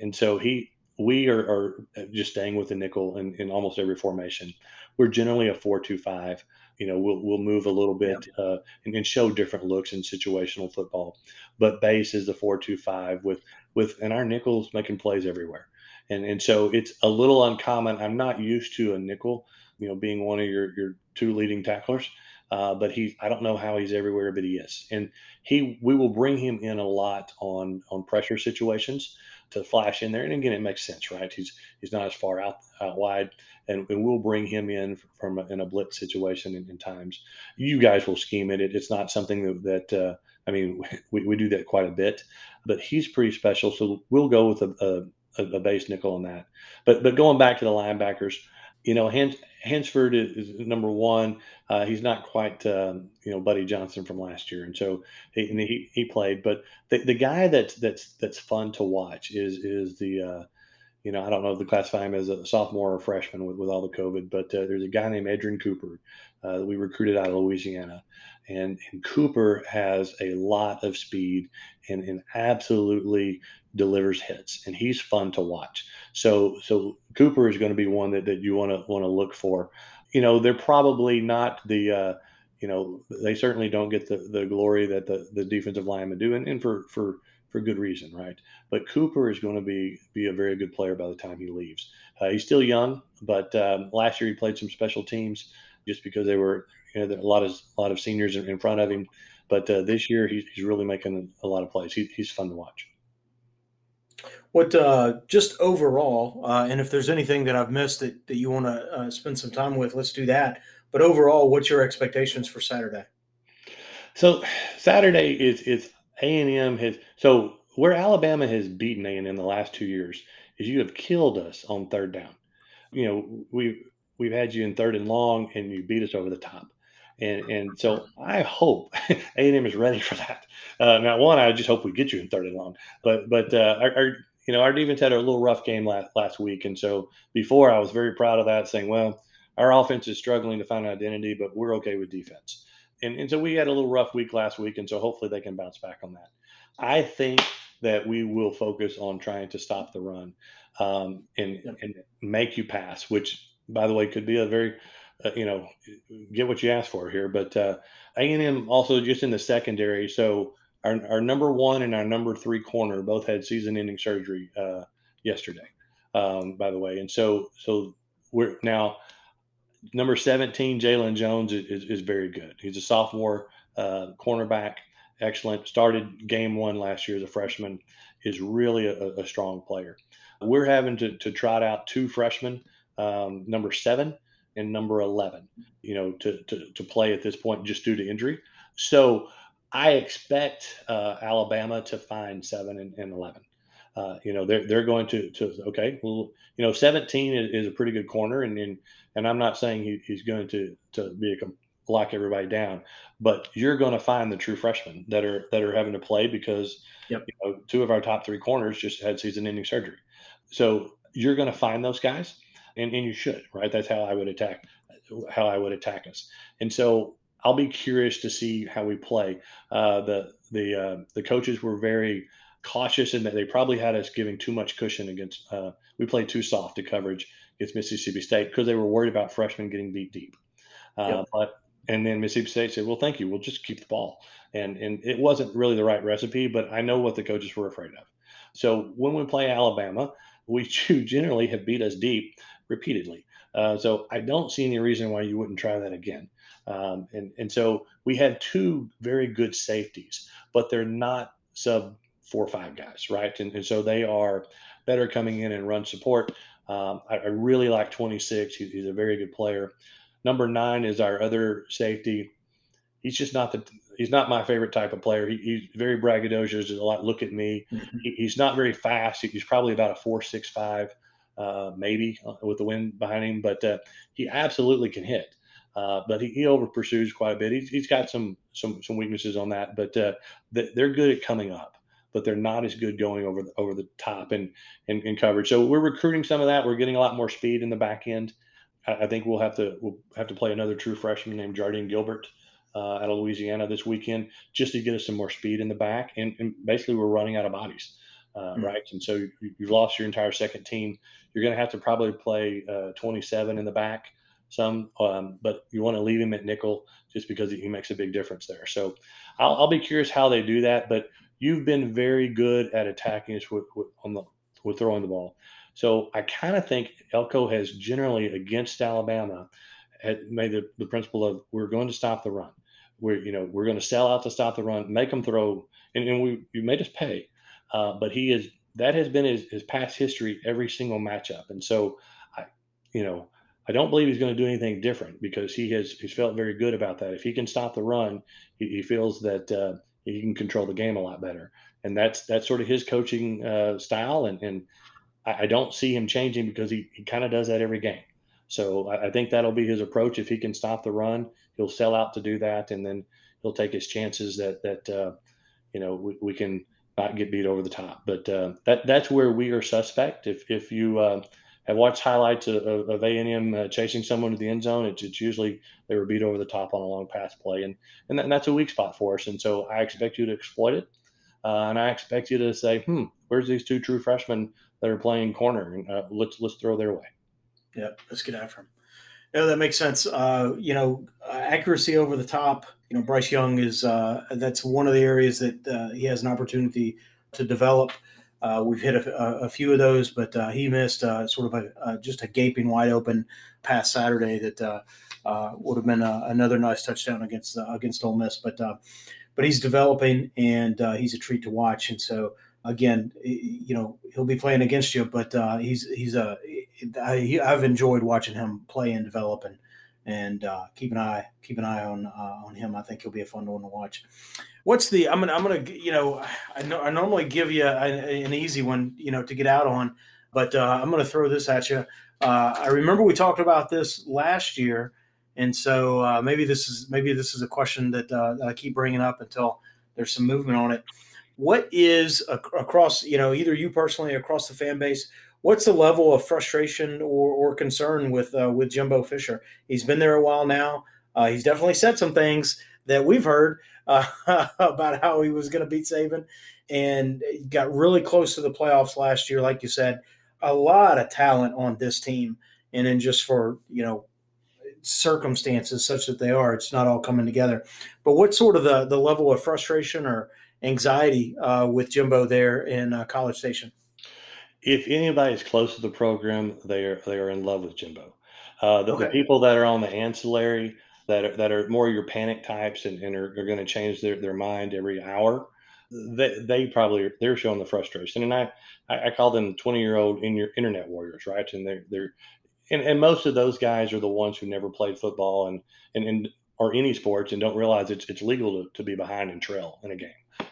and so he we are, are just staying with the nickel in, in almost every formation. We're generally a four-two-five. You know, we'll we'll move a little bit uh, and, and, show different looks in situational football, but base is the four-two-five with with and our nickels making plays everywhere, and and so it's a little uncommon. I'm not used to a nickel, you know, being one of your your two leading tacklers. Uh, but he, I don't know how he's everywhere, but he is, and he, we will bring him in a lot on on pressure situations to flash in there. And again, it makes sense, right? He's he's not as far out, out wide, and, and we'll bring him in from a, in a blitz situation in, in, times. You guys will scheme it. it it's not something that, that uh, I mean, we, we do that quite a bit, but he's pretty special. So we'll go with a, a, a base nickel on that. But but going back to the linebackers, you know, Hansford is, is number one. Uh, he's not quite, um, you know, Buddy Johnson from last year, and so he he, he played. But the, the guy that's that's that's fun to watch is is the, uh, you know, I don't know if the classify him as a sophomore or freshman with, with all the COVID, but uh, there's a guy named Edgerrin Cooper uh, we recruited out of Louisiana, and, and Cooper has a lot of speed and, and absolutely delivers hits, and he's fun to watch. So so Cooper is going to be one that, that you want to want to look for. You know, they're probably not the uh, you know they certainly don't get the, the glory that the, the defensive linemen do, and, and for for for good reason, right? But Cooper is going to be be a very good player by the time he leaves. Uh, he's still young, but um, last year he played some special teams just because they were you know a lot of a lot of seniors in, in front of him. But uh, this year he's, he's really making a lot of plays. He, he's fun to watch. What uh, just overall, uh, and if there's anything that I've missed that, that you want to uh, spend some time with, let's do that. But overall, what's your expectations for Saturday? So Saturday is is A and M has so where Alabama has beaten A and M the last two years is you have killed us on third down. You know we we've had you in third and long, and you beat us over the top. And and so I hope A and M is ready for that. Uh, now, one, I just hope we get you in third and long. But but uh, our, our you know, our defense had a little rough game last, last week. And so before I was very proud of that, saying, well, our offense is struggling to find an identity, but we're okay with defense. And, and so we had a little rough week last week. And so hopefully they can bounce back on that. I think that we will focus on trying to stop the run um, and, and make you pass, which, by the way, could be a very, uh, you know, get what you ask for here. But uh, A&M also just in the secondary. So our, our number one and our number three corner both had season-ending surgery uh, yesterday, um, by the way. And so, so we're now number 17, Jaylon Jones is, is, very good. He's a sophomore uh, cornerback, excellent. Started game one last year as a freshman. Is really a, a strong player. We're having to, to trot out two freshmen, um, number seven and number 11, you know, to, to, to play at this point just due to injury. So I expect uh, Alabama to find seven and, and eleven. Uh, you know, they're they're going to to okay. Well, you know, seventeen is, is a pretty good corner, and and, and I'm not saying he, he's going to to be a lock everybody down, but you're going to find the true freshmen that are that are having to play because yep. you know, two of our top three corners just had season-ending surgery. So you're going to find those guys, and, and you should, right? That's how I would attack how I would attack us. And so I'll be curious to see how we play. Uh, the the uh, the coaches were very cautious in that they probably had us giving too much cushion against. Uh, we played too soft to coverage against Mississippi State because they were worried about freshmen getting beat deep. Uh, yep. But and then Mississippi State said, "Well, thank you. We'll just keep the ball." And and it wasn't really the right recipe, but I know what the coaches were afraid of. So when we play Alabama, we generally have beat us deep repeatedly. Uh, so I don't see any reason why you wouldn't try that again. Um, and, and so we had two very good safeties, but they're not sub four or five guys, right? And, and so they are better coming in and run support. Um, I, I, really like 26. He, he's a very good player. Number nine is our other safety. He's just not the he's not my favorite type of player. He, he's very braggadocious. There's a lot. Look at me. Mm-hmm. He, he's not very fast. He's probably about a four six five, uh, maybe uh, with the wind behind him. But uh, he absolutely can hit. Uh, but he, he over pursues quite a bit. He's, he's got some some some weaknesses on that, but uh, they're good at coming up, but they're not as good going over the, over the top and, and, coverage. So we're recruiting some of that. We're getting a lot more speed in the back end. I, I think we'll have to we'll have to play another true freshman named Jardin Gilbert out of Louisiana this weekend just to get us some more speed in the back. And, and basically, we're running out of bodies. Uh, mm-hmm. Right, and so you, have lost your entire second team. You're going to have to probably play uh, 27 in the back, some, um, but you want to leave him at nickel just because he makes a big difference there. So I'll, I'll be curious how they do that. But you've been very good at attacking us with, with on the with throwing the ball. So I kind of think Elko has generally against Alabama had made the, the principle of we're going to stop the run. We're you know we're going to sell out to stop the run, make them throw, and, and we you made us pay. Uh, but he is that has been his, his past history every single matchup, and so I you know I don't believe he's going to do anything different because he has he's felt very good about that. If he can stop the run, he, he feels that uh, he can control the game a lot better, and that's that's sort of his coaching uh, style. And, and I, I don't see him changing because he, he kind of does that every game. So I, I, think that'll be his approach. If he can stop the run, he'll sell out to do that, and then he'll take his chances that that uh, you know we, we, can not get beat over the top. But uh, that that's where we are suspect. If if you uh, have watched highlights of, of A&M uh, chasing someone to the end zone, it's, it's, usually they were beat over the top on a long pass play, and and, that, and that's a weak spot for us. And so I expect you to exploit it, uh, and I expect you to say, hmm, where's these two true freshmen that are playing corner? And uh, let's let's throw their way. Yeah, let's get after them. No, that makes sense. Uh, you know, accuracy over the top. You know, Bryce Young is uh, that's one of the areas that uh, he has an opportunity to develop. Uh, we've hit a, a, few of those, but uh, he missed uh, sort of a, just a gaping wide open pass Saturday that would have been another nice touchdown against against Ole Miss. But but he's developing and he's a treat to watch. And so again, you know, he'll be playing against you, but he's he's a I, have enjoyed watching him play and develop and and uh, keep an eye keep an eye on uh, on him. I think he'll be a fun one to watch. What's the I'm gonna I'm gonna you know I, no, I normally give you a, an easy one you know to get out on, but uh, I'm gonna throw this at you. Uh, I remember we talked about this last year, and so uh, maybe this is maybe this is a question that, uh, that I keep bringing up until there's some movement on it. What is across you know either you personally across the fan base? What's the level of frustration or, or concern with uh, with Jimbo Fisher? He's been there a while now. Uh, he's definitely said some things that we've heard uh, about how he was going to beat Saban, and got really close to the playoffs last year. Like you said, a lot of talent on this team, and then just for you know circumstances such that they are, it's not all coming together. But what's sort of the the level of frustration or anxiety uh, with Jimbo there in uh, College Station? If anybody is close to the program, they are they are in love with Jimbo. Uh, the, okay. the, people that are on the ancillary that are, that are more your panic types and, and are, are going to change their, their mind every hour, they, they probably are, they're showing the frustration. And I, I call them 20 year old in your internet warriors, right? And they're, they're, and, and most of those guys are the ones who never played football and, and, and or any sports and don't realize it's, it's legal to, to be behind and trail in a game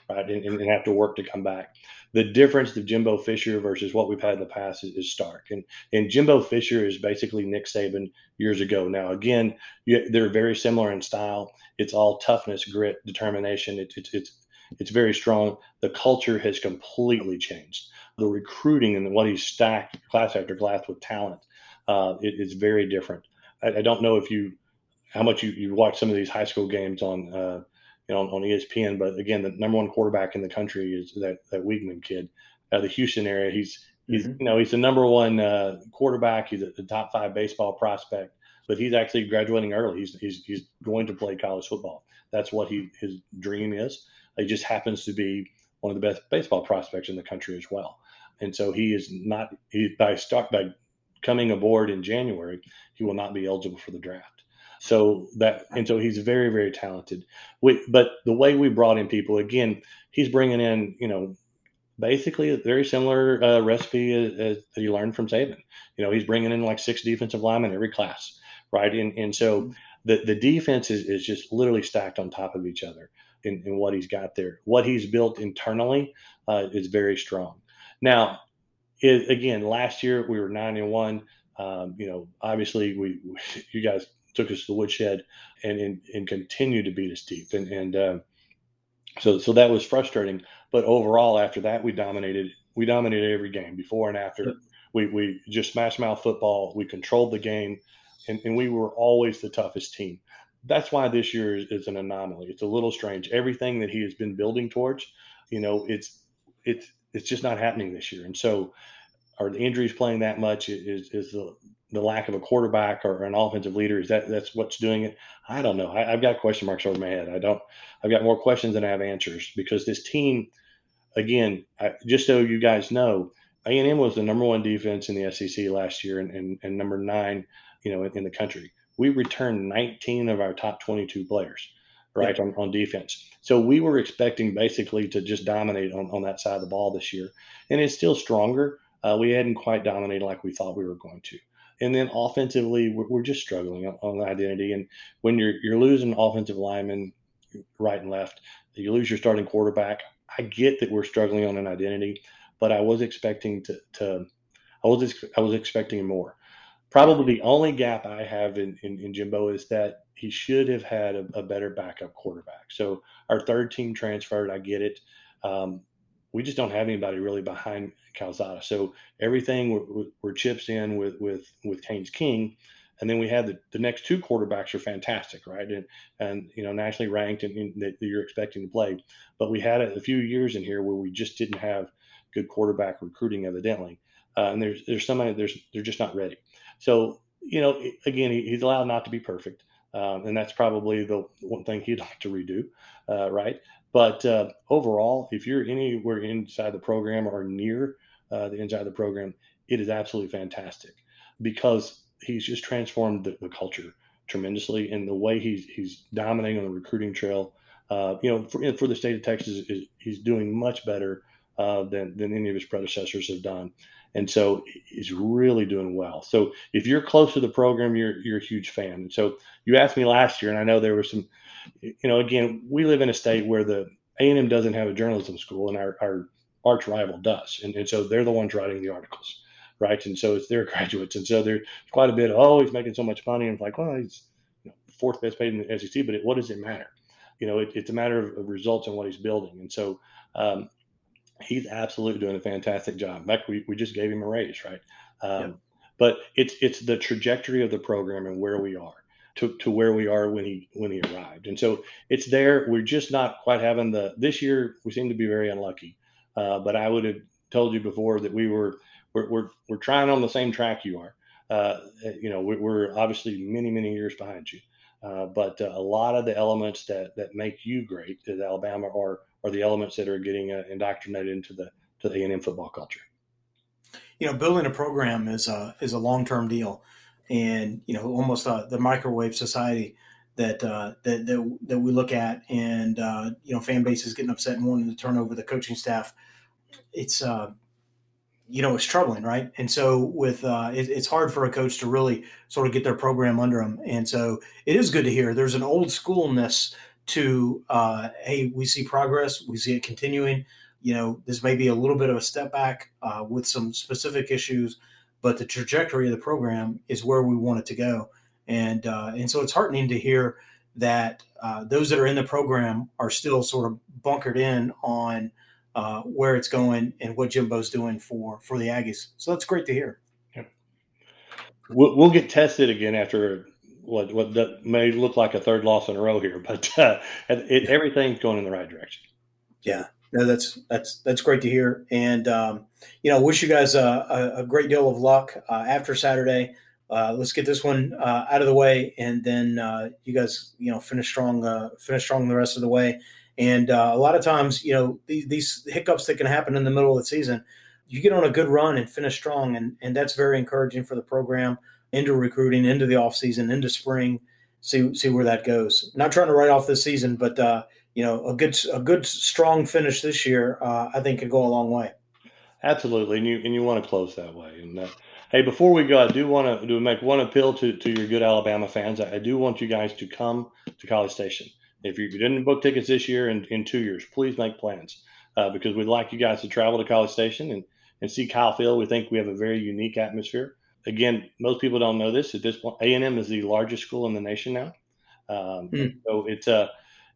right? And, and, have to work to come back. The difference of Jimbo Fisher versus what we've had in the past is, is stark. And and Jimbo Fisher is basically Nick Saban years ago. Now, again, you, they're very similar in style. It's all toughness, grit, determination. It's it's it's it's very strong. The culture has completely changed. The recruiting and what he's stacked class after class with talent uh, it is very different. I, I, don't know if you how much you, you watch some of these high school games on uh, you know, on, on, ESPN. But again, the number one quarterback in the country is that that Weigman kid out of the Houston area. He's he's mm-hmm. you know he's the number one uh, quarterback. He's a, the top five baseball prospect, but he's actually graduating early. He's he's he's going to play college football. That's what he his dream is. He just happens to be one of the best baseball prospects in the country as well. And so he is not he by start by coming aboard in January, he will not be eligible for the draft. So that and so he's very very talented. We, but the way we brought in people again, he's bringing in you know basically a very similar uh, recipe as, as you learned from Saban. You know he's bringing in like six defensive linemen every class, right? And and so mm-hmm. the the defense is, is just literally stacked on top of each other in, in what he's got there. What he's built internally uh, is very strong. Now, it, again, last year we were nine and one. Um, you know, obviously we, we, you guys took us to the woodshed and and, and continued to beat us deep. And and uh, so so that was frustrating. But overall, after that, we dominated. We dominated every game before and after. We we just smash mouth football. We controlled the game, and, and we were always the toughest team. That's why this year is, is an anomaly. It's a little strange. Everything that he has been building towards, you know, it's it's it's just not happening this year. And so, are the injuries playing that much? Is is the the lack of a quarterback or an offensive leader is that that's what's doing it? I don't know. I, have got question marks over my head. I don't i've got more questions than i have answers because this team again I, just so you guys know a&m was the number one defense in the sec last year and, and, and number nine you know in, in, the country. We returned 19 of our top 22 players right yeah. on, on defense. So we were expecting basically to just dominate on, on that side of the ball this year and it's still stronger. Uh, we hadn't quite dominated like we thought we were going to and then offensively, we're, we're just struggling on, on identity. And when you're you're losing offensive linemen right and left, you lose your starting quarterback. I get that we're struggling on an identity, but I was expecting to to I was I was expecting more. Probably the only gap I have in, in, in Jimbo is that he should have had a, a, better backup quarterback. So our third team transferred. I get it. Um, we just don't have anybody really behind Calzada. So everything we're, we're, chips in with with with Haynes King, and then we have the, the next two quarterbacks are fantastic, right? And and you know nationally ranked and, and that you're expecting to play. But we had a, a, few years in here where we just didn't have good quarterback recruiting, evidently. Uh, and there's there's somebody there's they're just not ready. So you know, again, he, he's allowed not to be perfect, um, and that's probably the one thing he'd like to redo, uh, right? But uh, overall, if you're anywhere inside the program or near uh, the inside of the program, it is absolutely fantastic because he's just transformed the, the culture tremendously, and the way he's he's dominating on the recruiting trail. Uh, you know, for, for the state of Texas, is, he's doing much better uh, than than any of his predecessors have done and so he's really doing well. So if you're close to the program, you're you're a huge fan. And so you asked me last year, and I know there were some, you know, again, we live in a state where the A and M doesn't have a journalism school, and our our arch rival does, and, and so they're the ones writing the articles, right? And so it's their graduates, and so there's quite a bit. Oh, he's making so much money, and it's like, well, he's you know, fourth best paid in the SEC, but it, what does it matter? You know, it, it's a matter of, of, results and what he's building, and so um, he's absolutely doing a fantastic job. In fact, we, we just gave him a raise, right? Um, yeah. But it's it's the trajectory of the program and where we are to, to where we are when he when he arrived, and so it's there. We're just not quite having the this year. We seem to be very unlucky, uh, but I would have told you before that we were we're we're, we're trying on the same track you are. Uh, you know, we're obviously many many years behind you. Uh, but uh, a lot of the elements that that make you great at Alabama are are the elements that are getting uh, indoctrinated into the to the A&M football culture. You know, building a program is a is a long term deal, and you know, almost uh, the microwave society that, uh, that that that we look at, and uh, you know, fan base is getting upset and wanting to turn over the coaching staff. It's uh, you know, it's troubling, right? And so with uh, it, it's hard for a coach to really sort of get their program under them, and so it is good to hear. There's an old schoolness to uh, hey, we see progress, we see it continuing. You know, this may be a little bit of a step back uh, with some specific issues, but the trajectory of the program is where we want it to go. And uh, and so it's heartening to hear that uh, those that are in the program are still sort of bunkered in on uh, where it's going and what Jimbo's doing for for the Aggies. So that's great to hear. Yeah. We'll, we'll get tested again after what what that may look like a third loss in a row here, but uh, it, everything's going in the right direction. Yeah, no, that's that's that's great to hear, and um, you know, wish you guys a, a, a great deal of luck uh, after Saturday. Uh, let's get this one uh, out of the way, and then uh, you guys, you know, finish strong, uh, finish strong the rest of the way. And a lot of times, you know, these, these hiccups that can happen in the middle of the season, you get on a good run and finish strong, and and that's very encouraging for the program into recruiting, into the off season, into spring. See see where that goes. Not trying to write off this season, but uh, you know a good a good strong finish this year, uh, I think could go a long way. Absolutely, and you and you want to close that way. And uh, hey, before we go, I do want to do make one appeal to to your good Alabama fans. I, I do want you guys to come to College Station. If you didn't book tickets this year and in two years, please make plans uh, because we'd like you guys to travel to College Station and and see Kyle Field. We think we have a very unique atmosphere again, most people don't know this. At this point, A and M is the largest school in the nation now. Um, mm. So it's a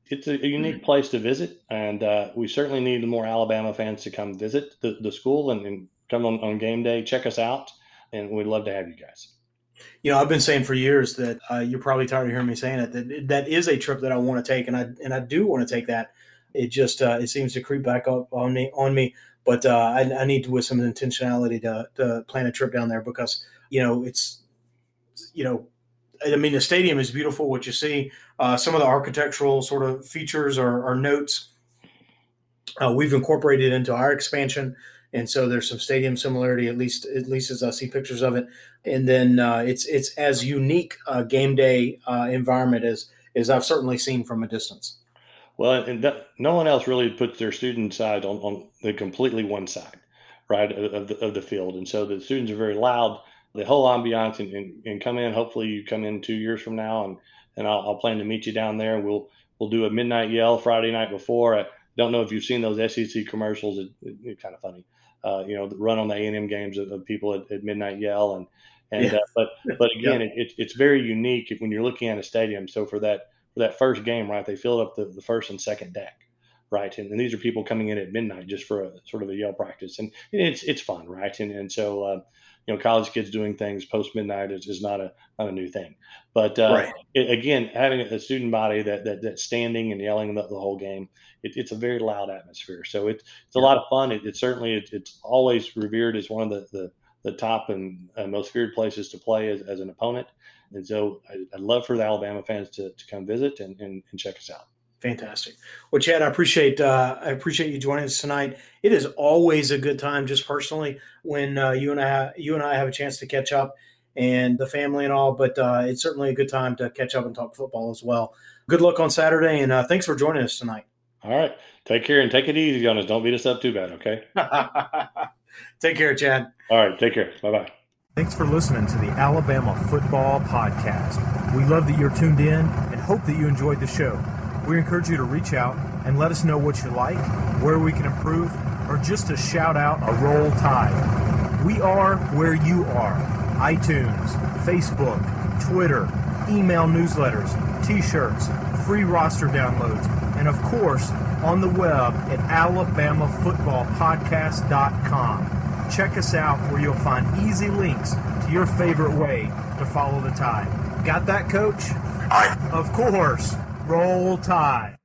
it's a, unique mm. place to visit, and uh, we certainly need more Alabama fans to come visit the, the school and, and come on, on game day, check us out, and we'd love to have you guys. You know, I've been saying for years that uh, you're probably tired of hearing me saying it. That that is a trip that I want to take, and I and I do want to take that. It just uh, it seems to creep back up on me on me. But uh, I, I, need to with some intentionality to, to plan a trip down there because you know, it's, you know, I mean, the stadium is beautiful. What you see, uh, some of the architectural sort of features or, or notes uh, we've incorporated into our expansion, and so there's some stadium similarity, at least at least as I see pictures of it. And then uh, it's it's as unique a game day uh, environment as as I've certainly seen from a distance. Well, and that, no one else really puts their student side on, on the completely one side, right, of the, of the field, and so the students are very loud the whole ambiance and, and, and, come in. Hopefully, you come in two years from now, and and I'll, I'll, plan to meet you down there. We'll we'll do a midnight yell Friday night before. I don't know if you've seen those SEC commercials. It, it, it's kind of funny, uh, you know, run on the A and M games of, of, people at, at, midnight yell and and yeah. uh, but but again, yeah. it, it's very unique when you're looking at a stadium. So for that for that first game, right, they filled up the, the first and second deck, right, and, and, these are people coming in at midnight just for a sort of a yell practice, and it's it's fun, right, and and so. Uh, you know, college kids doing things post midnight is, is not a not a new thing. But uh, right. it, again, having a student body that, that that's standing and yelling the, the whole game, it, it's a very loud atmosphere. So it, it's a lot of fun. It, it certainly it, it's always revered as one of the the, the top and uh, most feared places to play as, as an opponent. And so I, would love for the Alabama fans to, to come visit and, and, and check us out. Fantastic. Well, Chad, I appreciate uh, I appreciate you joining us tonight. It is always a good time, just personally, when uh, you and I you and I have a chance to catch up and the family and all. But uh, it's certainly a good time to catch up and talk football as well. Good luck on Saturday, and uh, thanks for joining us tonight. All right, take care and take it easy on us. Don't beat us up too bad, okay? take care, Chad. All right, take care. Bye bye. Thanks for listening to the Alabama Football Podcast. We love that you're tuned in and hope that you enjoyed the show. We encourage you to reach out and let us know what you like, where we can improve, or just to shout out a roll tide. We are where you are iTunes, Facebook, Twitter, email newsletters, t shirts, free roster downloads, and of course, on the web at alabamafootballpodcast.com. Check us out where you'll find easy links to your favorite way to follow the tide. Got that, coach? Aye. Of course. Roll Tide.